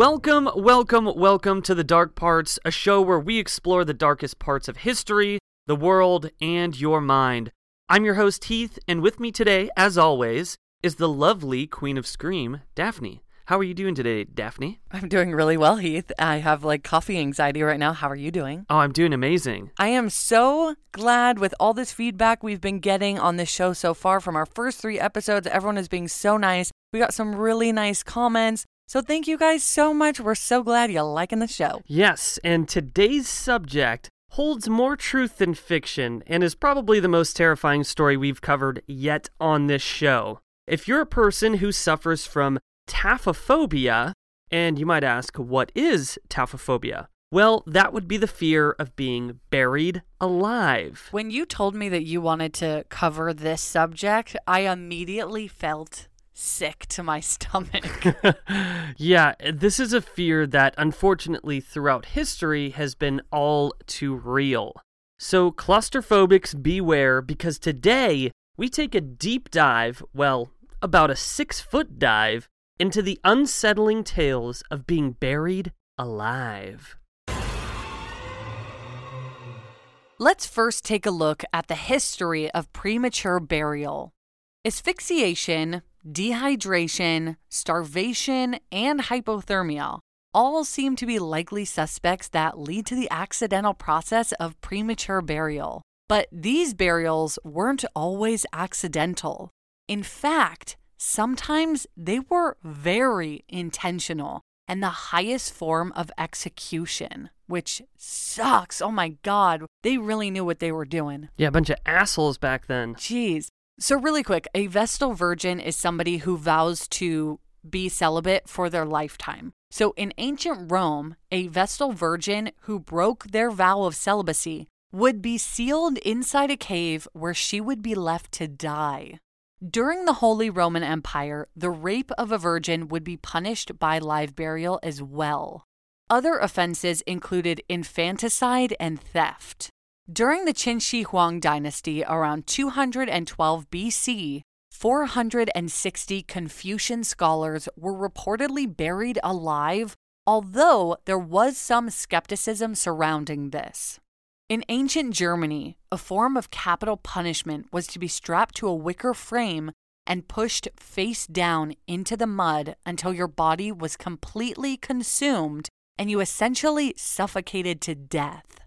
Welcome, welcome, welcome to The Dark Parts, a show where we explore the darkest parts of history, the world, and your mind. I'm your host, Heath, and with me today, as always, is the lovely Queen of Scream, Daphne. How are you doing today, Daphne? I'm doing really well, Heath. I have like coffee anxiety right now. How are you doing? Oh, I'm doing amazing. I am so glad with all this feedback we've been getting on this show so far from our first three episodes. Everyone is being so nice. We got some really nice comments. So thank you guys so much. We're so glad you're liking the show. Yes, and today's subject holds more truth than fiction and is probably the most terrifying story we've covered yet on this show. If you're a person who suffers from taphophobia, and you might ask, what is taphophobia? Well, that would be the fear of being buried alive. When you told me that you wanted to cover this subject, I immediately felt sick to my stomach. yeah, this is a fear that unfortunately throughout history has been all too real. So, claustrophobics, beware because today we take a deep dive, well, about a six foot dive, into the unsettling tales of being buried alive. Let's first take a look at the history of premature burial. Asphyxiation, dehydration, starvation, and hypothermia all seem to be likely suspects that lead to the accidental process of premature burial. But these burials weren't always accidental. In fact, sometimes they were very intentional and the highest form of execution, which sucks. Oh my God. They really knew what they were doing. Yeah, a bunch of assholes back then. Jeez. So, really quick, a Vestal Virgin is somebody who vows to be celibate for their lifetime. So, in ancient Rome, a Vestal Virgin who broke their vow of celibacy would be sealed inside a cave where she would be left to die. During the Holy Roman Empire, the rape of a virgin would be punished by live burial as well. Other offenses included infanticide and theft. During the Qin Shi Huang dynasty around 212 BC, 460 Confucian scholars were reportedly buried alive, although there was some skepticism surrounding this. In ancient Germany, a form of capital punishment was to be strapped to a wicker frame and pushed face down into the mud until your body was completely consumed and you essentially suffocated to death.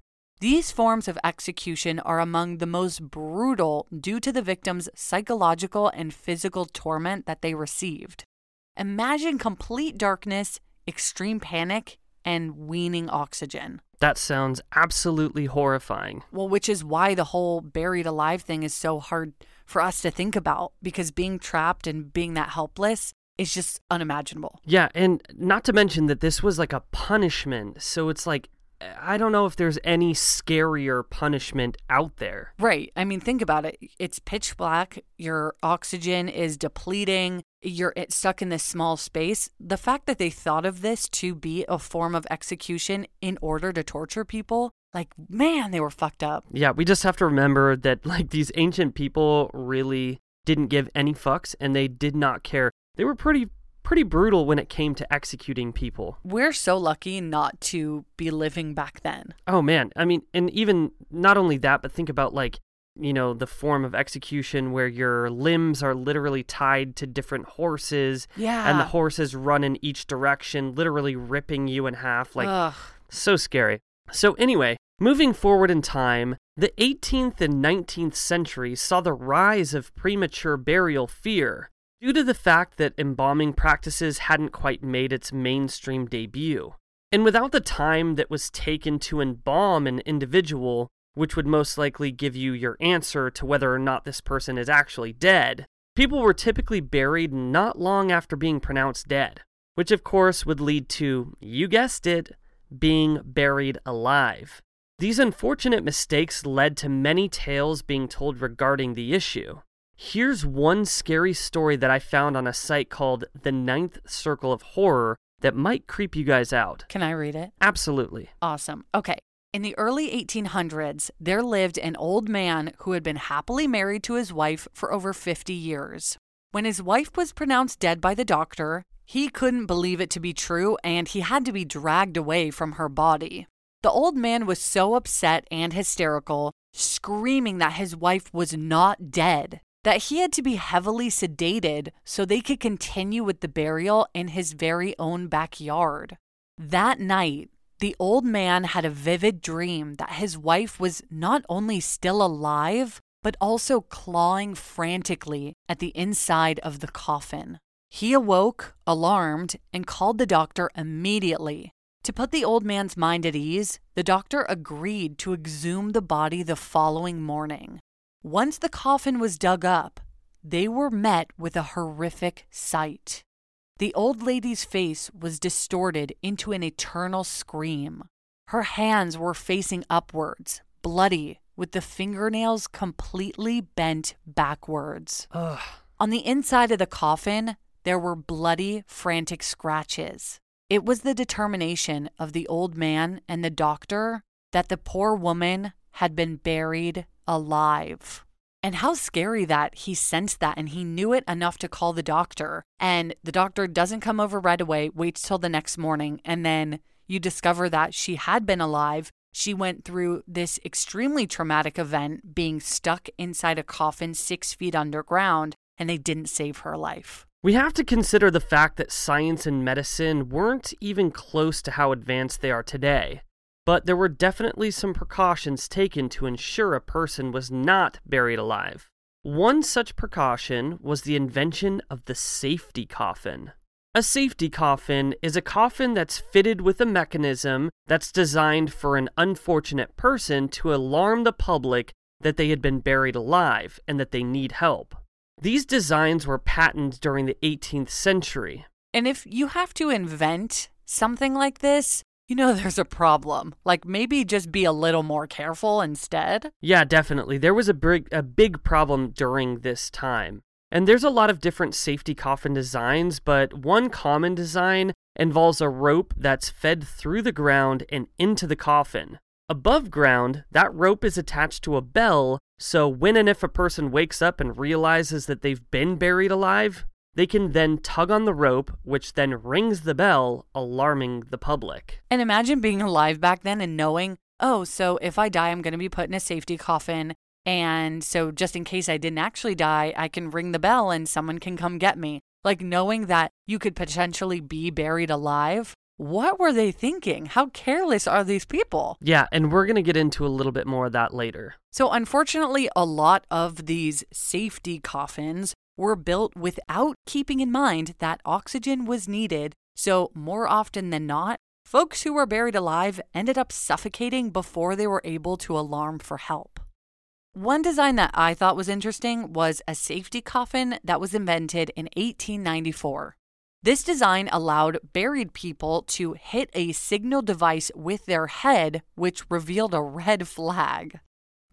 These forms of execution are among the most brutal due to the victim's psychological and physical torment that they received. Imagine complete darkness, extreme panic, and weaning oxygen. That sounds absolutely horrifying. Well, which is why the whole buried alive thing is so hard for us to think about because being trapped and being that helpless is just unimaginable. Yeah, and not to mention that this was like a punishment. So it's like I don't know if there's any scarier punishment out there. Right. I mean, think about it. It's pitch black. Your oxygen is depleting. You're stuck in this small space. The fact that they thought of this to be a form of execution in order to torture people, like, man, they were fucked up. Yeah, we just have to remember that, like, these ancient people really didn't give any fucks and they did not care. They were pretty pretty brutal when it came to executing people. We're so lucky not to be living back then. Oh man, I mean, and even not only that, but think about like, you know, the form of execution where your limbs are literally tied to different horses. Yeah. And the horses run in each direction, literally ripping you in half. Like, Ugh. so scary. So, anyway, moving forward in time, the 18th and 19th centuries saw the rise of premature burial fear due to the fact that embalming practices hadn't quite made its mainstream debut. And without the time that was taken to embalm an individual, which would most likely give you your answer to whether or not this person is actually dead, people were typically buried not long after being pronounced dead, which of course would lead to, you guessed it, being buried alive. These unfortunate mistakes led to many tales being told regarding the issue. Here's one scary story that I found on a site called The Ninth Circle of Horror that might creep you guys out. Can I read it? Absolutely. Awesome. Okay. In the early 1800s, there lived an old man who had been happily married to his wife for over 50 years. When his wife was pronounced dead by the doctor, he couldn't believe it to be true and he had to be dragged away from her body. The old man was so upset and hysterical, screaming that his wife was not dead, that he had to be heavily sedated so they could continue with the burial in his very own backyard. That night, the old man had a vivid dream that his wife was not only still alive, but also clawing frantically at the inside of the coffin. He awoke, alarmed, and called the doctor immediately. To put the old man's mind at ease, the doctor agreed to exhume the body the following morning. Once the coffin was dug up, they were met with a horrific sight. The old lady's face was distorted into an eternal scream. Her hands were facing upwards, bloody, with the fingernails completely bent backwards. Ugh. On the inside of the coffin, there were bloody, frantic scratches. It was the determination of the old man and the doctor that the poor woman had been buried alive. And how scary that he sensed that and he knew it enough to call the doctor. And the doctor doesn't come over right away, waits till the next morning, and then you discover that she had been alive. She went through this extremely traumatic event, being stuck inside a coffin six feet underground, and they didn't save her life. We have to consider the fact that science and medicine weren't even close to how advanced they are today. But there were definitely some precautions taken to ensure a person was not buried alive. One such precaution was the invention of the safety coffin. A safety coffin is a coffin that's fitted with a mechanism that's designed for an unfortunate person to alarm the public that they had been buried alive and that they need help. These designs were patented during the 18th century. And if you have to invent something like this, you know there's a problem. Like maybe just be a little more careful instead. Yeah, definitely. There was a big a big problem during this time. And there's a lot of different safety coffin designs, but one common design involves a rope that's fed through the ground and into the coffin. Above ground, that rope is attached to a bell, so when and if a person wakes up and realizes that they've been buried alive, they can then tug on the rope, which then rings the bell, alarming the public. And imagine being alive back then and knowing, oh, so if I die, I'm going to be put in a safety coffin. And so just in case I didn't actually die, I can ring the bell and someone can come get me. Like knowing that you could potentially be buried alive what were they thinking? How careless are these people? Yeah, and we're going to get into a little bit more of that later. So, unfortunately, a lot of these safety coffins were built without keeping in mind that oxygen was needed. So, more often than not, folks who were buried alive ended up suffocating before they were able to alarm for help. One design that I thought was interesting was a safety coffin that was invented in 1894. This design allowed buried people to hit a signal device with their head, which revealed a red flag.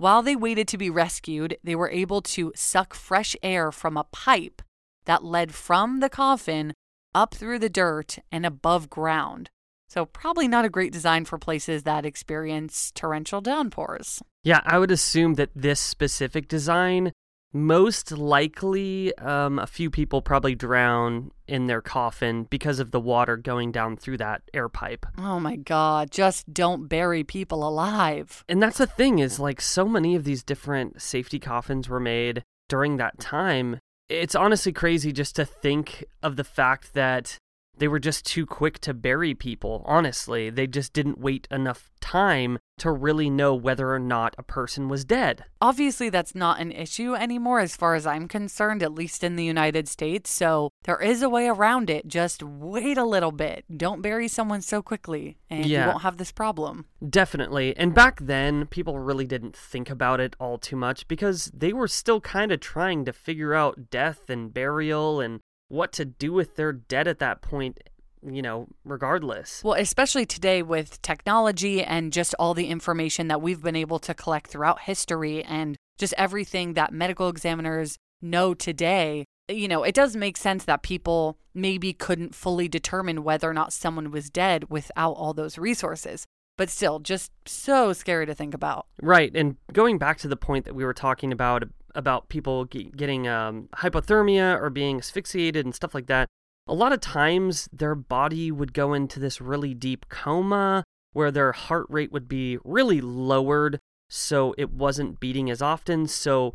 While they waited to be rescued, they were able to suck fresh air from a pipe that led from the coffin up through the dirt and above ground. So, probably not a great design for places that experience torrential downpours. Yeah, I would assume that this specific design most likely, um, a few people probably drown in their coffin because of the water going down through that air pipe. Oh my God, just don't bury people alive. And that's the thing is like so many of these different safety coffins were made during that time. It's honestly crazy just to think of the fact that they were just too quick to bury people, honestly. They just didn't wait enough time to really know whether or not a person was dead. Obviously, that's not an issue anymore as far as I'm concerned, at least in the United States. So there is a way around it. Just wait a little bit. Don't bury someone so quickly, and yeah, you won't have this problem. Definitely. And back then, people really didn't think about it all too much because they were still kind of trying to figure out death and burial and what to do with their dead at that point you know, regardless. Well, especially today with technology and just all the information that we've been able to collect throughout history and just everything that medical examiners know today, you know, it does make sense that people maybe couldn't fully determine whether or not someone was dead without all those resources. But still, just so scary to think about. Right. And going back to the point that we were talking about about people ge- getting um, hypothermia or being asphyxiated and stuff like that, a lot of times their body would go into this really deep coma where their heart rate would be really lowered so it wasn't beating as often. So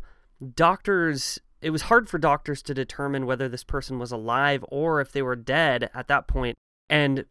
doctors, it was hard for doctors to determine whether this person was alive or if they were dead at that point. And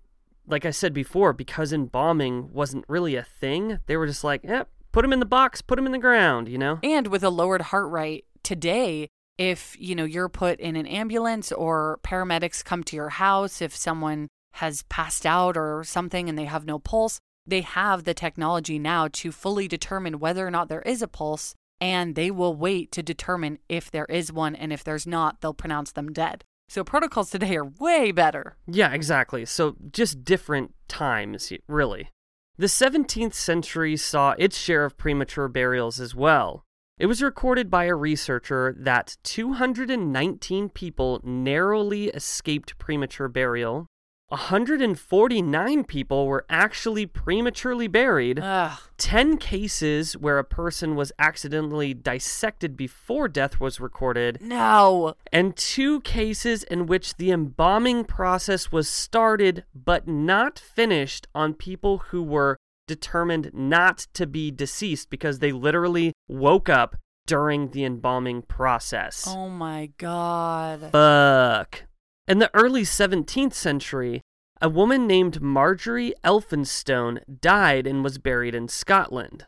like I said before, because embalming wasn't really a thing, they were just like, yep, put them in the box, put them in the ground, you know? And with a lowered heart rate today, if you know you're put in an ambulance or paramedics come to your house if someone has passed out or something and they have no pulse they have the technology now to fully determine whether or not there is a pulse and they will wait to determine if there is one and if there's not they'll pronounce them dead so protocols today are way better Yeah, exactly. So just different times, really. The 17th century saw its share of premature burials as well. It was recorded by a researcher that 219 people narrowly escaped premature burial. 149 people were actually prematurely buried. Ugh. 10 cases where a person was accidentally dissected before death was recorded no and two cases in which the embalming process was started but not finished on people who were determined not to be deceased because they literally woke up during the embalming process. oh my god Fuck. In the early 17th century, a woman named Marjorie Elphinstone died and was buried in Scotland.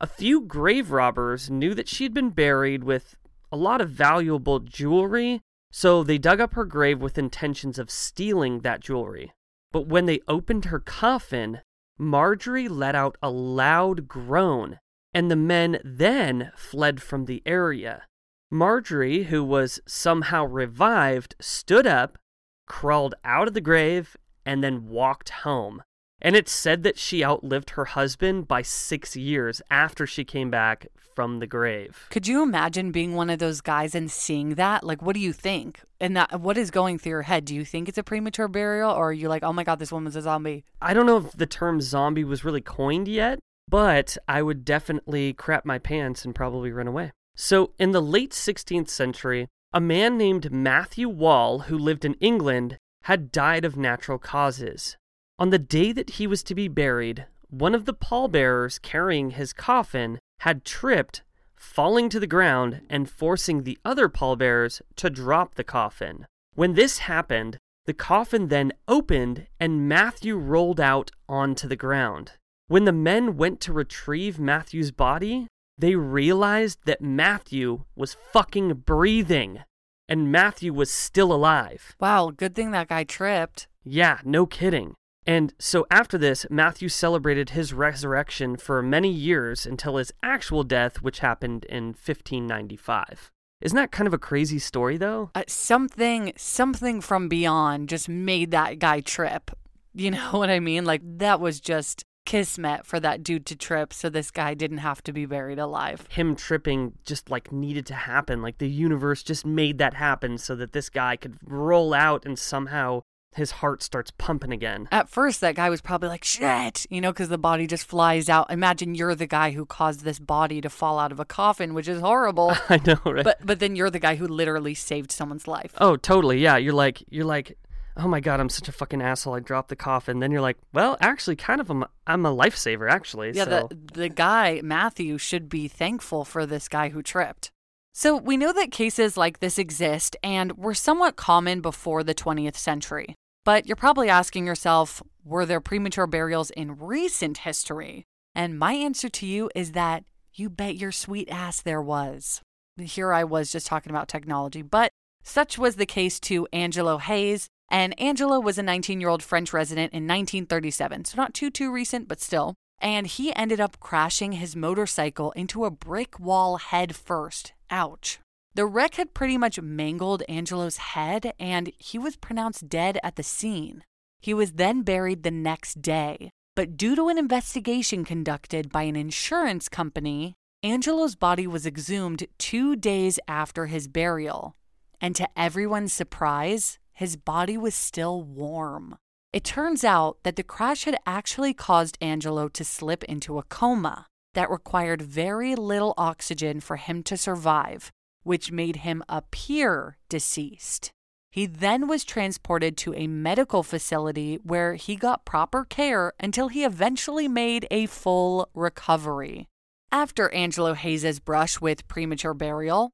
A few grave robbers knew that she'd been buried with a lot of valuable jewelry, so they dug up her grave with intentions of stealing that jewelry. But when they opened her coffin, Marjorie let out a loud groan, and the men then fled from the area. Marjorie, who was somehow revived, stood up, crawled out of the grave, and then walked home. And it's said that she outlived her husband by six years after she came back from the grave. Could you imagine being one of those guys and seeing that? Like, what do you think? And that, what is going through your head? Do you think it's a premature burial, or are you like, oh my god, this woman's a zombie? I don't know if the term zombie was really coined yet, but I would definitely crap my pants and probably run away. So, in the late 16th century, a man named Matthew Wall, who lived in England, had died of natural causes. On the day that he was to be buried, one of the pallbearers carrying his coffin had tripped, falling to the ground and forcing the other pallbearers to drop the coffin. When this happened, the coffin then opened and Matthew rolled out onto the ground. When the men went to retrieve Matthew's body, they realized that Matthew was fucking breathing and Matthew was still alive. Wow, good thing that guy tripped. Yeah, no kidding. And so after this, Matthew celebrated his resurrection for many years until his actual death, which happened in 1595. Isn't that kind of a crazy story, though? Uh, something, something from beyond just made that guy trip. You know what I mean? Like that was just kismet for that dude to trip, so this guy didn't have to be buried alive. Him tripping just like needed to happen. Like the universe just made that happen so that this guy could roll out and somehow his heart starts pumping again. At first, that guy was probably like, shit, you know, because the body just flies out. Imagine you're the guy who caused this body to fall out of a coffin, which is horrible. I know, right? but but then you're the guy who literally saved someone's life. Oh, totally. Yeah, you're like you're like, oh my god, I'm such a fucking asshole. I dropped the coffin. Then you're like, well, actually, kind of, I'm, I'm a lifesaver, actually. Yeah, so. the the guy Matthew should be thankful for this guy who tripped. So we know that cases like this exist and were somewhat common before the 20th century. But you're probably asking yourself, were there premature burials in recent history? And my answer to you is that you bet your sweet ass there was. Here I was just talking about technology, but such was the case to Angelo Hayes, and Angelo was a 19 year old French resident in 1937, so not too, too recent, but still. And he ended up crashing his motorcycle into a brick wall head first. Ouch. The wreck had pretty much mangled Angelo's head, and he was pronounced dead at the scene. He was then buried the next day, but due to an investigation conducted by an insurance company, Angelo's body was exhumed two days after his burial. And to everyone's surprise, his body was still warm. It turns out that the crash had actually caused Angelo to slip into a coma that required very little oxygen for him to survive, which made him appear deceased. He then was transported to a medical facility where he got proper care until he eventually made a full recovery. After Angelo Hayes's brush with premature burial,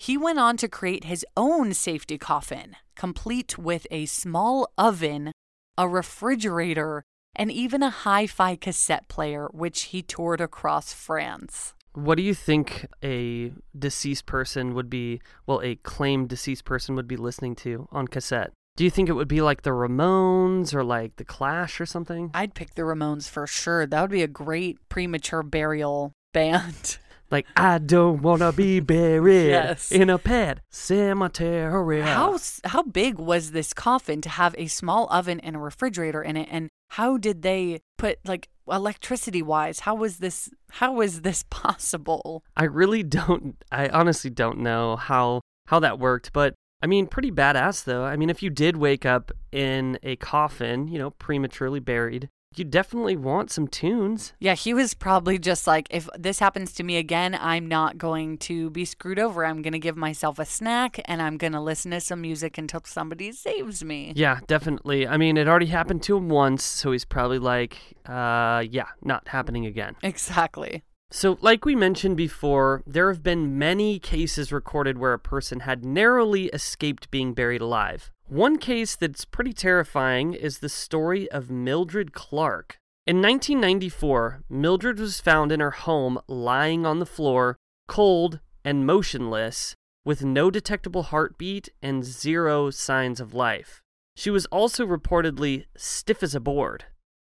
he went on to create his own safety coffin, complete with a small oven, a refrigerator, and even a hi fi cassette player, which he toured across France. What do you think a deceased person would be, well, a claimed deceased person would be listening to on cassette? Do you think it would be like the Ramones or like the Clash or something? I'd pick the Ramones for sure. That would be a great premature burial band. Like, I don't want to be buried Yes. in a pet cemetery. How s- how big was this coffin to have a small oven and a refrigerator in it and how did they put like electricity wise how was this how was this possible? I really don't, I honestly don't know how, how that worked, but I mean, pretty badass though. I mean, if you did wake up in a coffin, you know, prematurely buried, you definitely want some tunes. Yeah, he was probably just like if this happens to me again, I'm not going to be screwed over. I'm going to give myself a snack and I'm going to listen to some music until somebody saves me. Yeah, definitely. I mean, it already happened to him once, so he's probably like, uh, yeah, not happening again. Exactly. So, like we mentioned before, there have been many cases recorded where a person had narrowly escaped being buried alive. One case that's pretty terrifying is the story of Mildred Clark. In 1994, Mildred was found in her home lying on the floor, cold and motionless, with no detectable heartbeat and zero signs of life. She was also reportedly stiff as a board.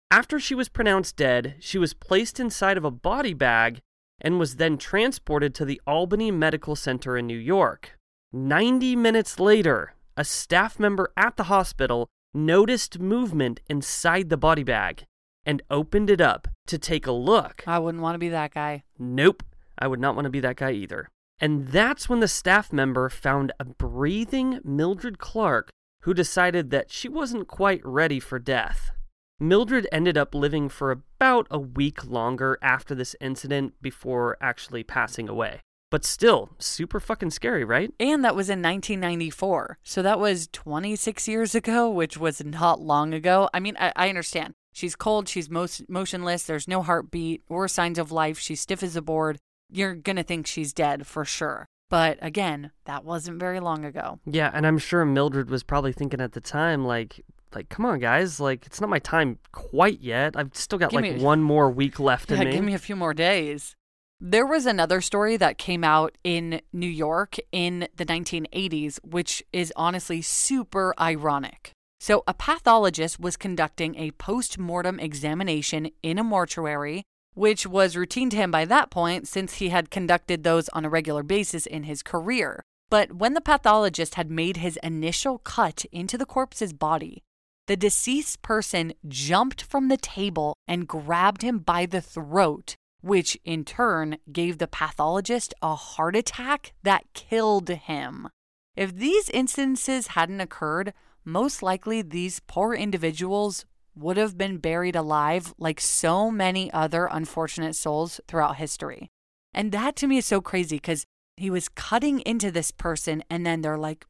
After she was pronounced dead, she was placed inside of a body bag and was then transported to the Albany Medical Center in New York. 90 minutes later, a staff member at the hospital noticed movement inside the body bag and opened it up to take a look. I wouldn't want to be that guy. Nope, I would not want to be that guy either. And that's when the staff member found a breathing Mildred Clark who decided that she wasn't quite ready for death. Mildred ended up living for about a week longer after this incident before actually passing away. But still, super fucking scary, right? And that was in 1994. So that was 26 years ago, which was not long ago. I mean, I, I understand. She's cold, she's most motionless, there's no heartbeat or signs of life, she's stiff as a board. You're going to think she's dead for sure. But again, that wasn't very long ago. Yeah, and I'm sure Mildred was probably thinking at the time, like, like, come on, guys, like, it's not my time quite yet. I've still got Give like me- one more week left Yeah, in me. give me a few more days. There was another story that came out in New York in the 1980s, which is honestly super ironic. So, a pathologist was conducting a post mortem examination in a mortuary, which was routine to him by that point since he had conducted those on a regular basis in his career. But when the pathologist had made his initial cut into the corpse's body, the deceased person jumped from the table and grabbed him by the throat, which in turn gave the pathologist a heart attack that killed him. If these instances hadn't occurred, most likely these poor individuals would have been buried alive like so many other unfortunate souls throughout history. And that to me is so crazy because he was cutting into this person and then they're like,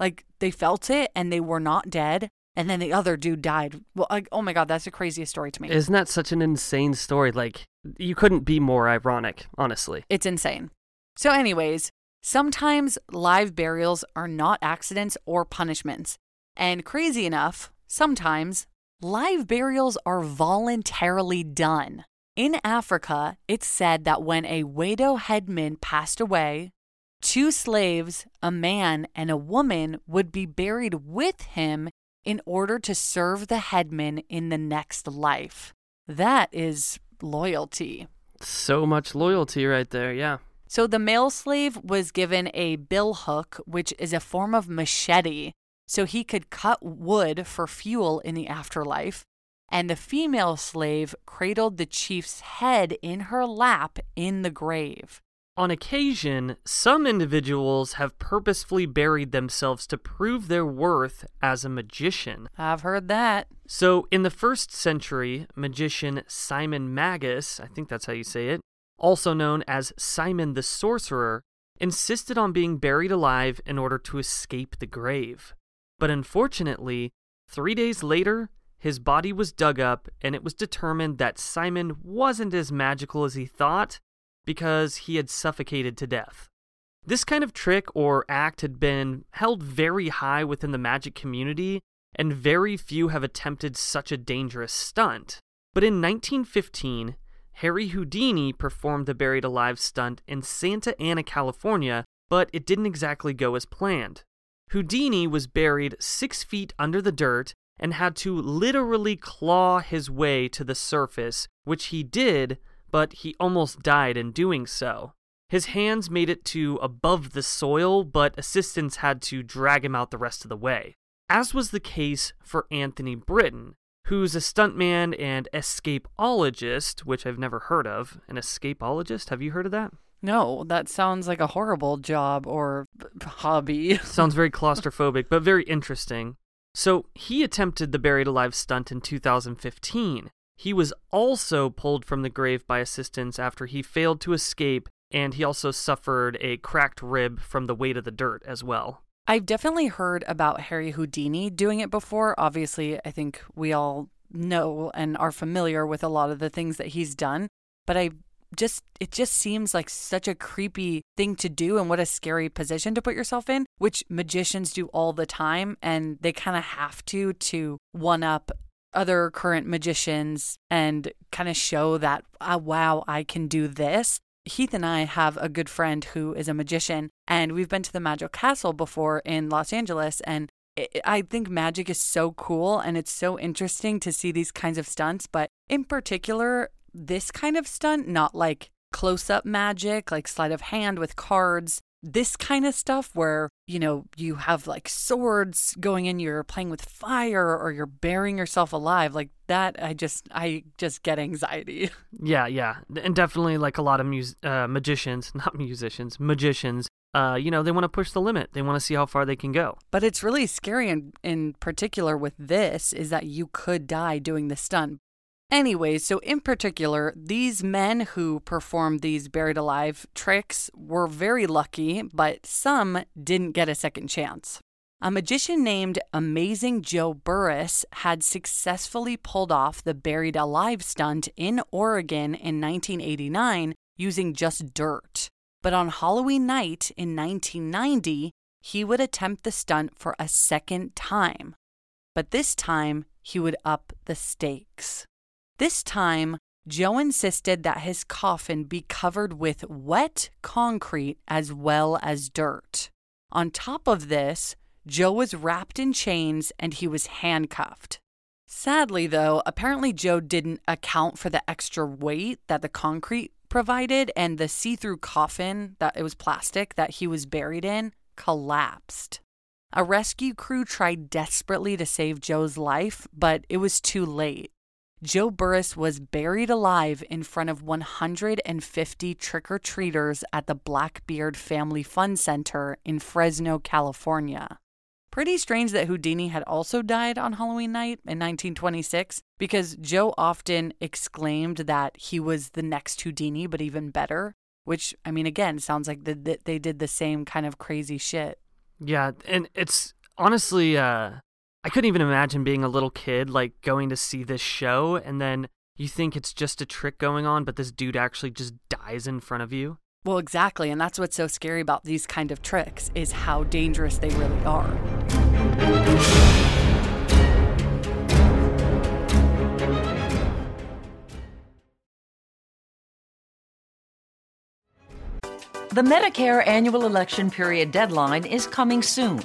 like they felt it and they were not dead. And then the other dude died. Well, like, oh my God, that's the craziest story to me. Isn't that such an insane story? Like, you couldn't be more ironic, honestly. It's insane. So, anyways, sometimes live burials are not accidents or punishments. And crazy enough, sometimes live burials are voluntarily done. In Africa, it's said that when a Wado headman passed away, two slaves, a man and a woman, would be buried with him in order to serve the headman in the next life. That is loyalty. So much loyalty right there, yeah. So the male slave was given a bill hook, which is a form of machete, so he could cut wood for fuel in the afterlife. And the female slave cradled the chief's head in her lap in the grave. On occasion, some individuals have purposefully buried themselves to prove their worth as a magician. I've heard that. So, in the first century, magician Simon Magus, I think that's how you say it, also known as Simon the Sorcerer, insisted on being buried alive in order to escape the grave. But unfortunately, three days later, his body was dug up and it was determined that Simon wasn't as magical as he thought because he had suffocated to death. This kind of trick or act had been held very high within the magic community, and very few have attempted such a dangerous stunt. But in 1915, Harry Houdini performed the buried alive stunt in Santa Ana, California, but it didn't exactly go as planned. Houdini was buried six feet under the dirt and had to literally claw his way to the surface, which he did, but he almost died in doing so. His hands made it to above the soil, but assistants had to drag him out the rest of the way. As was the case for Anthony Britton, who's a stuntman and escapologist, which I've never heard of. An escapologist? Have you heard of that? No, that sounds like a horrible job or hobby. sounds very claustrophobic, but very interesting. So he attempted the buried alive stunt in 2015. He was also pulled from the grave by assistants after he failed to escape, and he also suffered a cracked rib from the weight of the dirt as well. I've definitely heard about Harry Houdini doing it before. Obviously, I think we all know and are familiar with a lot of the things that he's done, but I just it just seems like such a creepy thing to do and what a scary position to put yourself in which magicians do all the time and they kind of have to to one up other current magicians and kind of show that oh, wow I can do this Heath and I have a good friend who is a magician, and we've been to the Magic Castle before in Los Angeles. And I think magic is so cool and it's so interesting to see these kinds of stunts. But in particular, this kind of stunt, not like close up magic, like sleight of hand with cards. This kind of stuff where, you know, you have like swords going in, you're playing with fire or you're burying yourself alive. Like that, I just, I just get anxiety. Yeah, yeah. And definitely like a lot of mus- uh, magicians, not musicians, magicians, uh, you know, they want to push the limit. They want to see how far they can go. But it's really scary, in, in particular with this, is that you could die doing the stunt. Anyways, so in particular, these men who performed these buried alive tricks were very lucky, but some didn't get a second chance. A magician named Amazing Joe Burrus had successfully pulled off the buried alive stunt in Oregon in 1989 using just dirt. But on Halloween night in 1990, he would attempt the stunt for a second time. But this time, he would up the stakes. This time, Joe insisted that his coffin be covered with wet concrete as well as dirt. On top of this, Joe was wrapped in chains and he was handcuffed. Sadly, though, apparently Joe didn't account for the extra weight that the concrete provided, and the see through coffin that it was plastic that he was buried in collapsed. A rescue crew tried desperately to save Joe's life, but it was too late. Joe Burrus was buried alive in front of 150 trick or treaters at the Blackbeard Family Fun Center in Fresno, California. Pretty strange that Houdini had also died on Halloween night in 1926 because Joe often exclaimed that he was the next Houdini, but even better, which, I mean, again, sounds like the, they did the same kind of crazy shit. Yeah, and it's honestly, uh, I couldn't even imagine being a little kid, like going to see this show, and then you think it's just a trick going on, but this dude actually just dies in front of you. Well, exactly, and that's what's so scary about these kind of tricks is how dangerous they really are. The Medicare annual election period deadline is coming soon.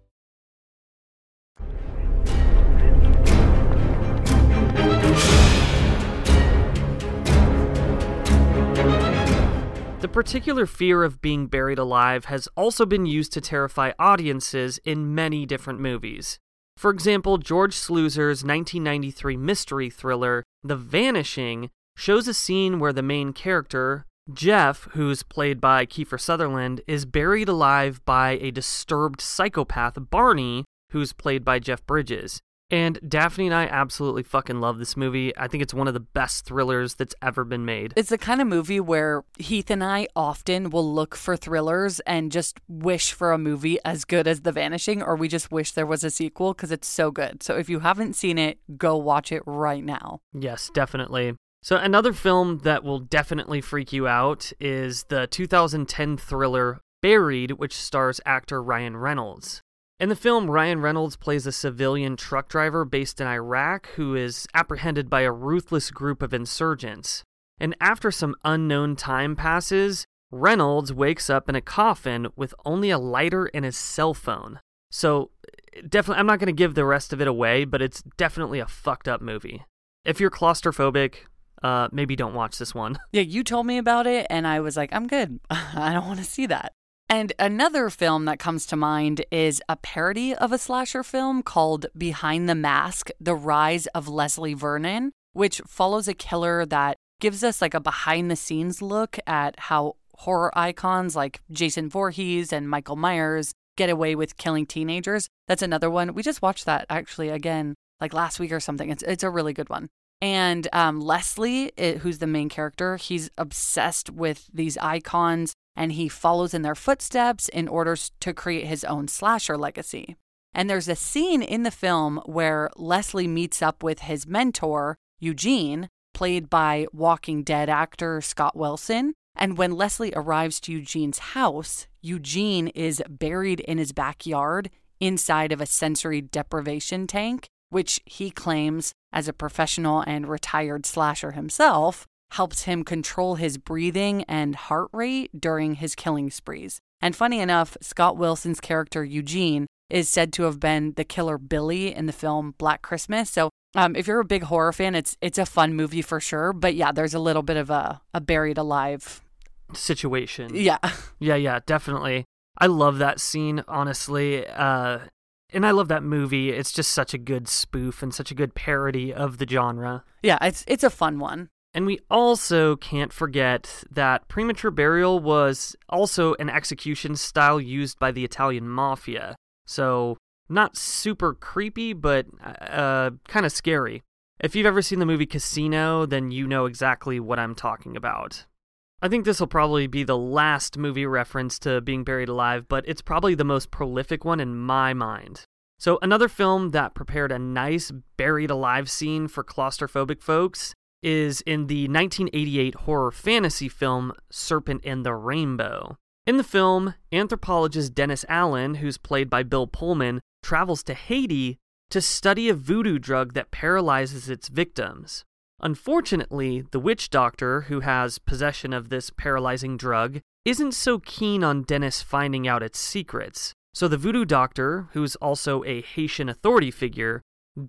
Particular fear of being buried alive has also been used to terrify audiences in many different movies. For example, George Sluizer's 1993 mystery thriller, The Vanishing, shows a scene where the main character, Jeff, who's played by Kiefer Sutherland, is buried alive by a disturbed psychopath, Barney, who's played by Jeff Bridges. And Daphne and I absolutely fucking love this movie. I think it's one of the best thrillers that's ever been made. It's the kind of movie where Heath and I often will look for thrillers and just wish for a movie as good as The Vanishing, or we just wish there was a sequel because it's so good. So if you haven't seen it, go watch it right now. Yes, definitely. So, another film that will definitely freak you out is the 2010 thriller Buried, which stars actor Ryan Reynolds. In the film, Ryan Reynolds plays a civilian truck driver based in Iraq who is apprehended by a ruthless group of insurgents. And after some unknown time passes, Reynolds wakes up in a coffin with only a lighter and his cell phone. So, definitely, I'm not going to give the rest of it away, but it's definitely a fucked up movie. If you're claustrophobic, uh, maybe don't watch this one. Yeah, you told me about it, and I was like, I'm good. I don't want to see that. And another film that comes to mind is a parody of a slasher film called Behind the Mask The Rise of Leslie Vernon, which follows a killer that gives us like a behind the scenes look at how horror icons like Jason Voorhees and Michael Myers get away with killing teenagers. That's another one. We just watched that actually again like last week or something. It's it's a really good one. And um, Leslie, it, who's the main character, he's obsessed with these icons and he follows in their footsteps in order to create his own slasher legacy. And there's a scene in the film where Leslie meets up with his mentor, Eugene, played by Walking Dead actor Scott Wilson. And when Leslie arrives to Eugene's house, Eugene is buried in his backyard inside of a sensory deprivation tank, which he claims, as a professional and retired slasher himself, helps him control his breathing and heart rate during his killing sprees. And funny enough, Scott Wilson's character Eugene is said to have been the killer Billy in the film Black Christmas. So um, if you're a big horror fan, it's it's a fun movie for sure. But yeah, there's a little bit of a, a buried alive situation. Yeah. Yeah, yeah, definitely. I love that scene, honestly. Uh, and I love that movie. It's just such a good spoof and such a good parody of the genre. Yeah, it's it's a fun one. And we also can't forget that premature burial was also an execution style used by the Italian mafia. So, not super creepy, but uh, kind of scary. If you've ever seen the movie Casino, then you know exactly what I'm talking about. I think this will probably be the last movie reference to being buried alive, but it's probably the most prolific one in my mind. So, another film that prepared a nice buried alive scene for claustrophobic folks is in the 1988 horror fantasy film Serpent and the Rainbow. In the film, anthropologist Dennis Alan, who's played by Bill Pullman, travels to Haiti to study a voodoo drug that paralyzes its victims. Unfortunately, the witch doctor, who has possession of this paralyzing drug, isn't so keen on Dennis finding out its secrets. So the voodoo doctor, who's also a Haitian authority figure,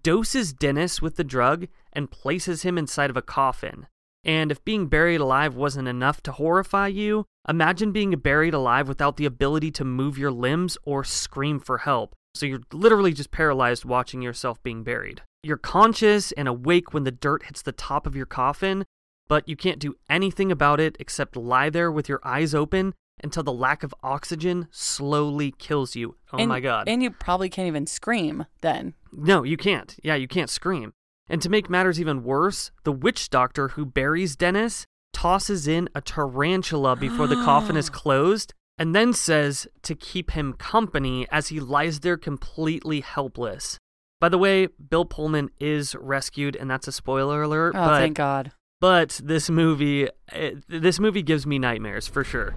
doses Dennis with the drug and places him inside of a coffin. And if being buried alive wasn't enough to horrify you, imagine being buried alive without the ability to move your limbs or scream for help. So you're literally just paralyzed watching yourself being buried. You're conscious and awake when the dirt hits the top of your coffin, but you can't do anything about it except lie there with your eyes open until the lack of oxygen slowly kills you. Oh and, my god. And you probably can't even scream then. No, you can't. Yeah, you can't scream. And to make matters even worse, the witch doctor who buries Dennis tosses in a tarantula before the coffin is closed and then says to keep him company as he lies there completely helpless. By the way, Bill Pullman is rescued, and that's a spoiler alert. Oh, but, thank God. But this movie, it, this movie gives me nightmares for sure.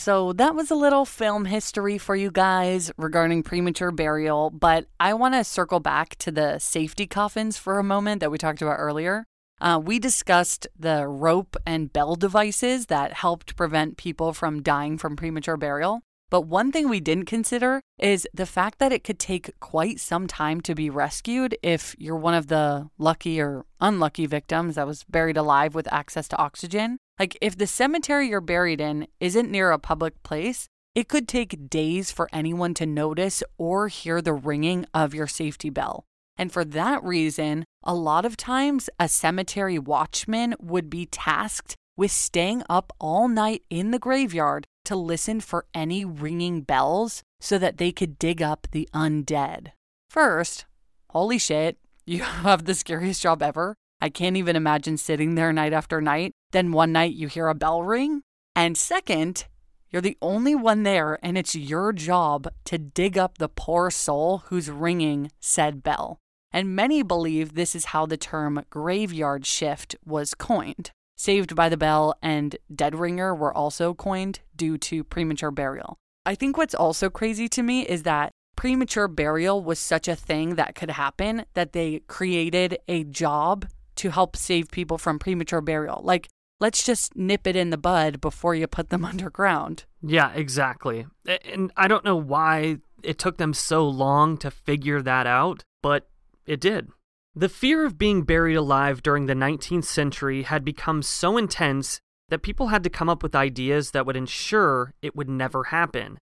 So that was a little film history for you guys regarding premature burial, but I want to circle back to the safety coffins for a moment that we talked about earlier. Uh, we discussed the rope and bell devices that helped prevent people from dying from premature burial. But one thing we didn't consider is the fact that it could take quite some time to be rescued if you're one of the lucky or unlucky victims that was buried alive with access to oxygen. Like, if the cemetery you're buried in isn't near a public place, it could take days for anyone to notice or hear the ringing of your safety bell. And for that reason, a lot of times a cemetery watchman would be tasked with staying up all night in the graveyard to listen for any ringing bells so that they could dig up the undead. First, holy shit, you have the scariest job ever. I can't even imagine sitting there night after night. Then one night you hear a bell ring. And second, you're the only one there, and it's your job to dig up the poor soul who's ringing said bell. And many believe this is how the term graveyard shift was coined. Saved by the Bell and Dead Ringer were also coined due to premature burial. I think what's also crazy to me is that premature burial was such a thing that could happen that they created a job to help save people from premature burial. Like, let's just nip it in the bud before you put them underground. Yeah, exactly. And I don't know why it took them so long to figure that out, but it did. The fear of being buried alive during the 19th century had become so intense that people had to come up with ideas that would ensure it would never happen.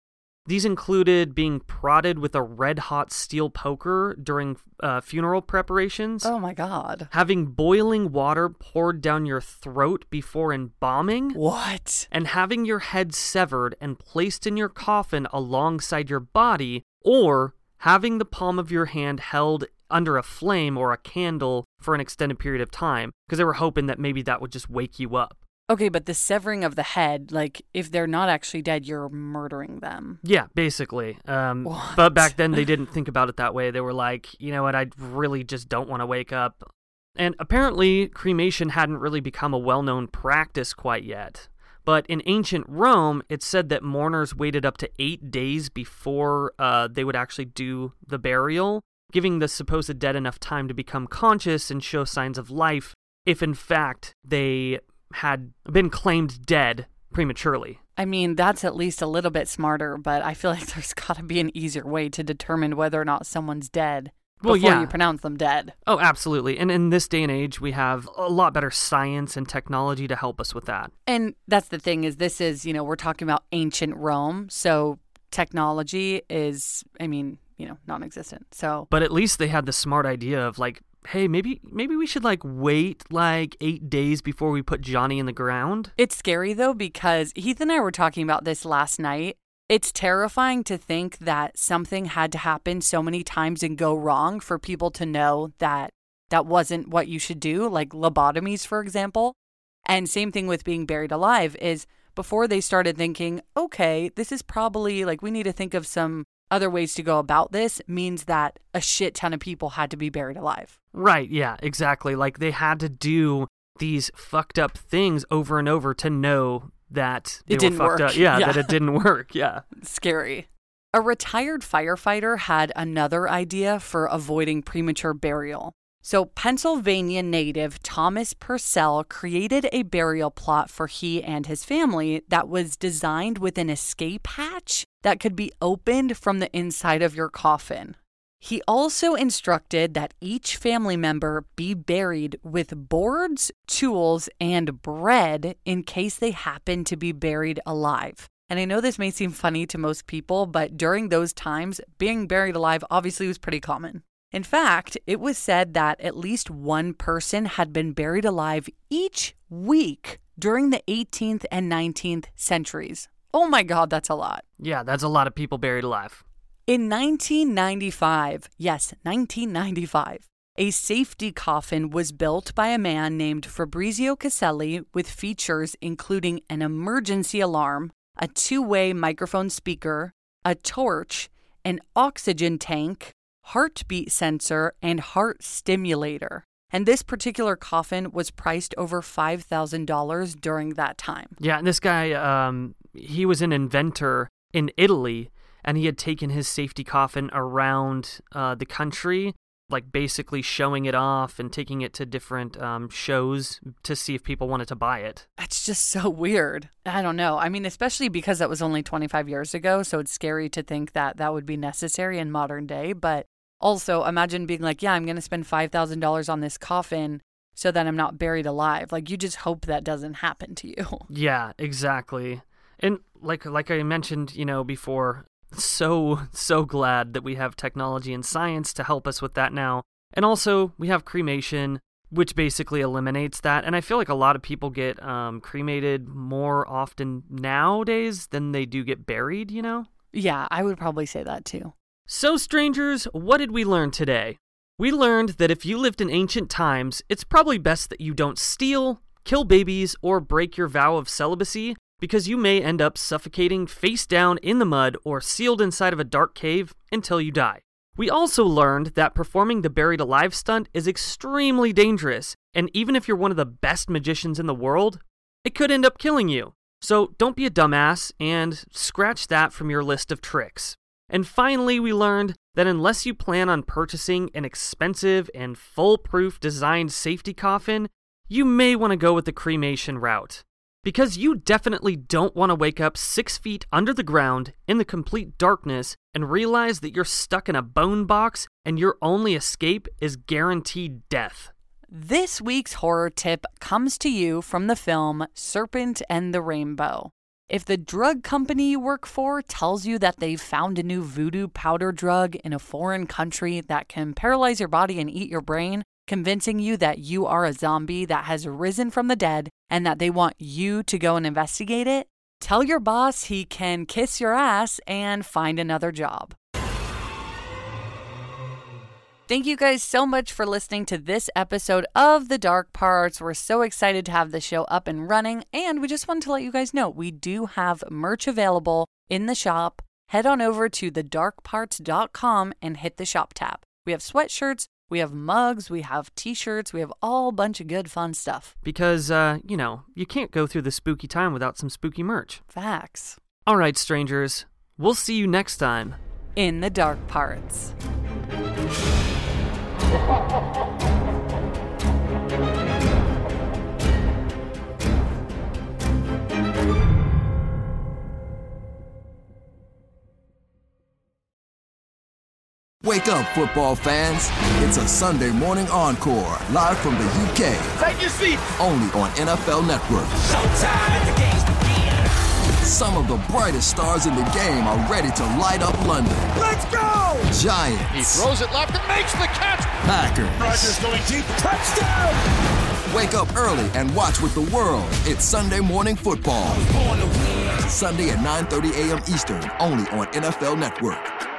These included being prodded with a red hot steel poker during uh, funeral preparations. Oh my God. Having boiling water poured down your throat before embalming. What? And having your head severed and placed in your coffin alongside your body, or having the palm of your hand held under a flame or a candle for an extended period of time because they were hoping that maybe that would just wake you up. Okay, but the severing of the head, like if they're not actually dead, you're murdering them. Yeah, basically. Um, What? but back then they didn't think about it that way. They were like, you know what, I really just don't want to wake up. And apparently, cremation hadn't really become a well known practice quite yet. But in ancient Rome, it said that mourners waited up to eight days before uh, they would actually do the burial, giving the supposed dead enough time to become conscious and show signs of life if, in fact, they had been claimed dead prematurely. I mean, that's at least a little bit smarter, but I feel like there's got to be an easier way to determine whether or not someone's dead Well, before yeah. you pronounce them dead. Oh, absolutely. And in this day and age, we have a lot better science and technology to help us with that. And that's the thing is this is, you know, we're talking about ancient Rome, so technology is I mean, you know, non-existent. So But at least they had the smart idea of like, hey, maybe maybe we should like wait like 8 days before we put Johnny in the ground. It's scary though because Heath and I were talking about this last night. It's terrifying to think that something had to happen so many times and go wrong for people to know that that wasn't what you should do, like lobotomies, for example. And same thing with being buried alive is before they started thinking, okay, this is probably like we need to think of some other ways to go about this, means that a shit ton of people had to be buried alive. Right, yeah, exactly. Like they had to do these fucked up things over and over to know that It didn't work. up. Yeah, Yeah. that it didn't work. Yeah. Scary. A retired firefighter had another idea for avoiding premature burial. So, Pennsylvania native Thomas Purcell created a burial plot for he and his family that was designed with an escape hatch that could be opened from the inside of your coffin. He also instructed that each family member be buried with boards, tools, and bread in case they happen to be buried alive. And I know this may seem funny to most people, but during those times, being buried alive obviously was pretty common. In fact, it was said that at least one person had been buried alive each week during the 18th and 19th centuries. Oh my God, that's a lot. Yeah, that's a lot of people buried alive. In 1995, yes, 1995, a safety coffin was built by a man named Fabrizio Caselli with features including an emergency alarm, a two way microphone speaker, a torch, an oxygen tank, heartbeat sensor, and heart stimulator. And this particular coffin was priced over $5,000 during that time. Yeah, and this guy, um, he was an inventor in Italy, and he had taken his safety coffin around uh, the country, like basically showing it off and taking it to different um, shows to see if people wanted to buy it. That's just so weird. I don't know. I mean, especially because that was only 25 years ago, so it's scary to think that that would be necessary in modern day. But also, imagine being like, yeah, I'm going to spend $5,000 on this coffin so that I'm not buried alive. Like, you just hope that doesn't happen to you. Yeah, exactly. And like like I mentioned, you know, before, so so glad that we have technology and science to help us with that now. And also, we have cremation, which basically eliminates that. And I feel like a lot of people get um, cremated more often nowadays than they do get buried, you know? Yeah, I would probably say that too. So, strangers, what did we learn today? We learned that if you lived in ancient times, it's probably best that you don't steal, kill babies, or break your vow of celibacy because you may end up suffocating face down in the mud or sealed inside of a dark cave until you die. We also learned that performing the buried alive stunt is extremely dangerous, and even if you're one of the best magicians in the world, it could end up killing you. So don't be a dumbass and scratch that from your list of tricks. And finally, we learned that unless you plan on purchasing an expensive and foolproof designed safety coffin, you may want to go with the cremation route. Because you definitely don't want to wake up six feet under the ground in the complete darkness and realize that you're stuck in a bone box and your only escape is guaranteed death. This week's horror tip comes to you from the film Serpent and the Rainbow. If the drug company you work for tells you that they've found a new voodoo powder drug in a foreign country that can paralyze your body and eat your brain, convincing you that you are a zombie that has risen from the dead and that they want you to go and investigate it, tell your boss he can kiss your ass and find another job. Thank you guys so much for listening to this episode of The Dark Parts. We're so excited to have the show up and running, and we just wanted to let you guys know we do have merch available in the shop. Head on over to thedarkparts.com and hit the shop tab. We have sweatshirts, we have mugs, we have t shirts, we have all bunch of good fun stuff. Because, uh, you know, you can't go through the spooky time without some spooky merch. Facts. All right, strangers, we'll see you next time. In the dark parts. Wake up, football fans. It's a Sunday morning encore, live from the UK. Take your seats. Only on NFL Network. Showtime, the game's begin. Some of the brightest stars in the game are ready to light up London. Let's go! Giants. He throws it left and makes the catch. Packers. Rodgers going deep. Touchdown! Wake up early and watch with the world. It's Sunday morning football. Sunday at 9:30 a.m. Eastern, only on NFL Network.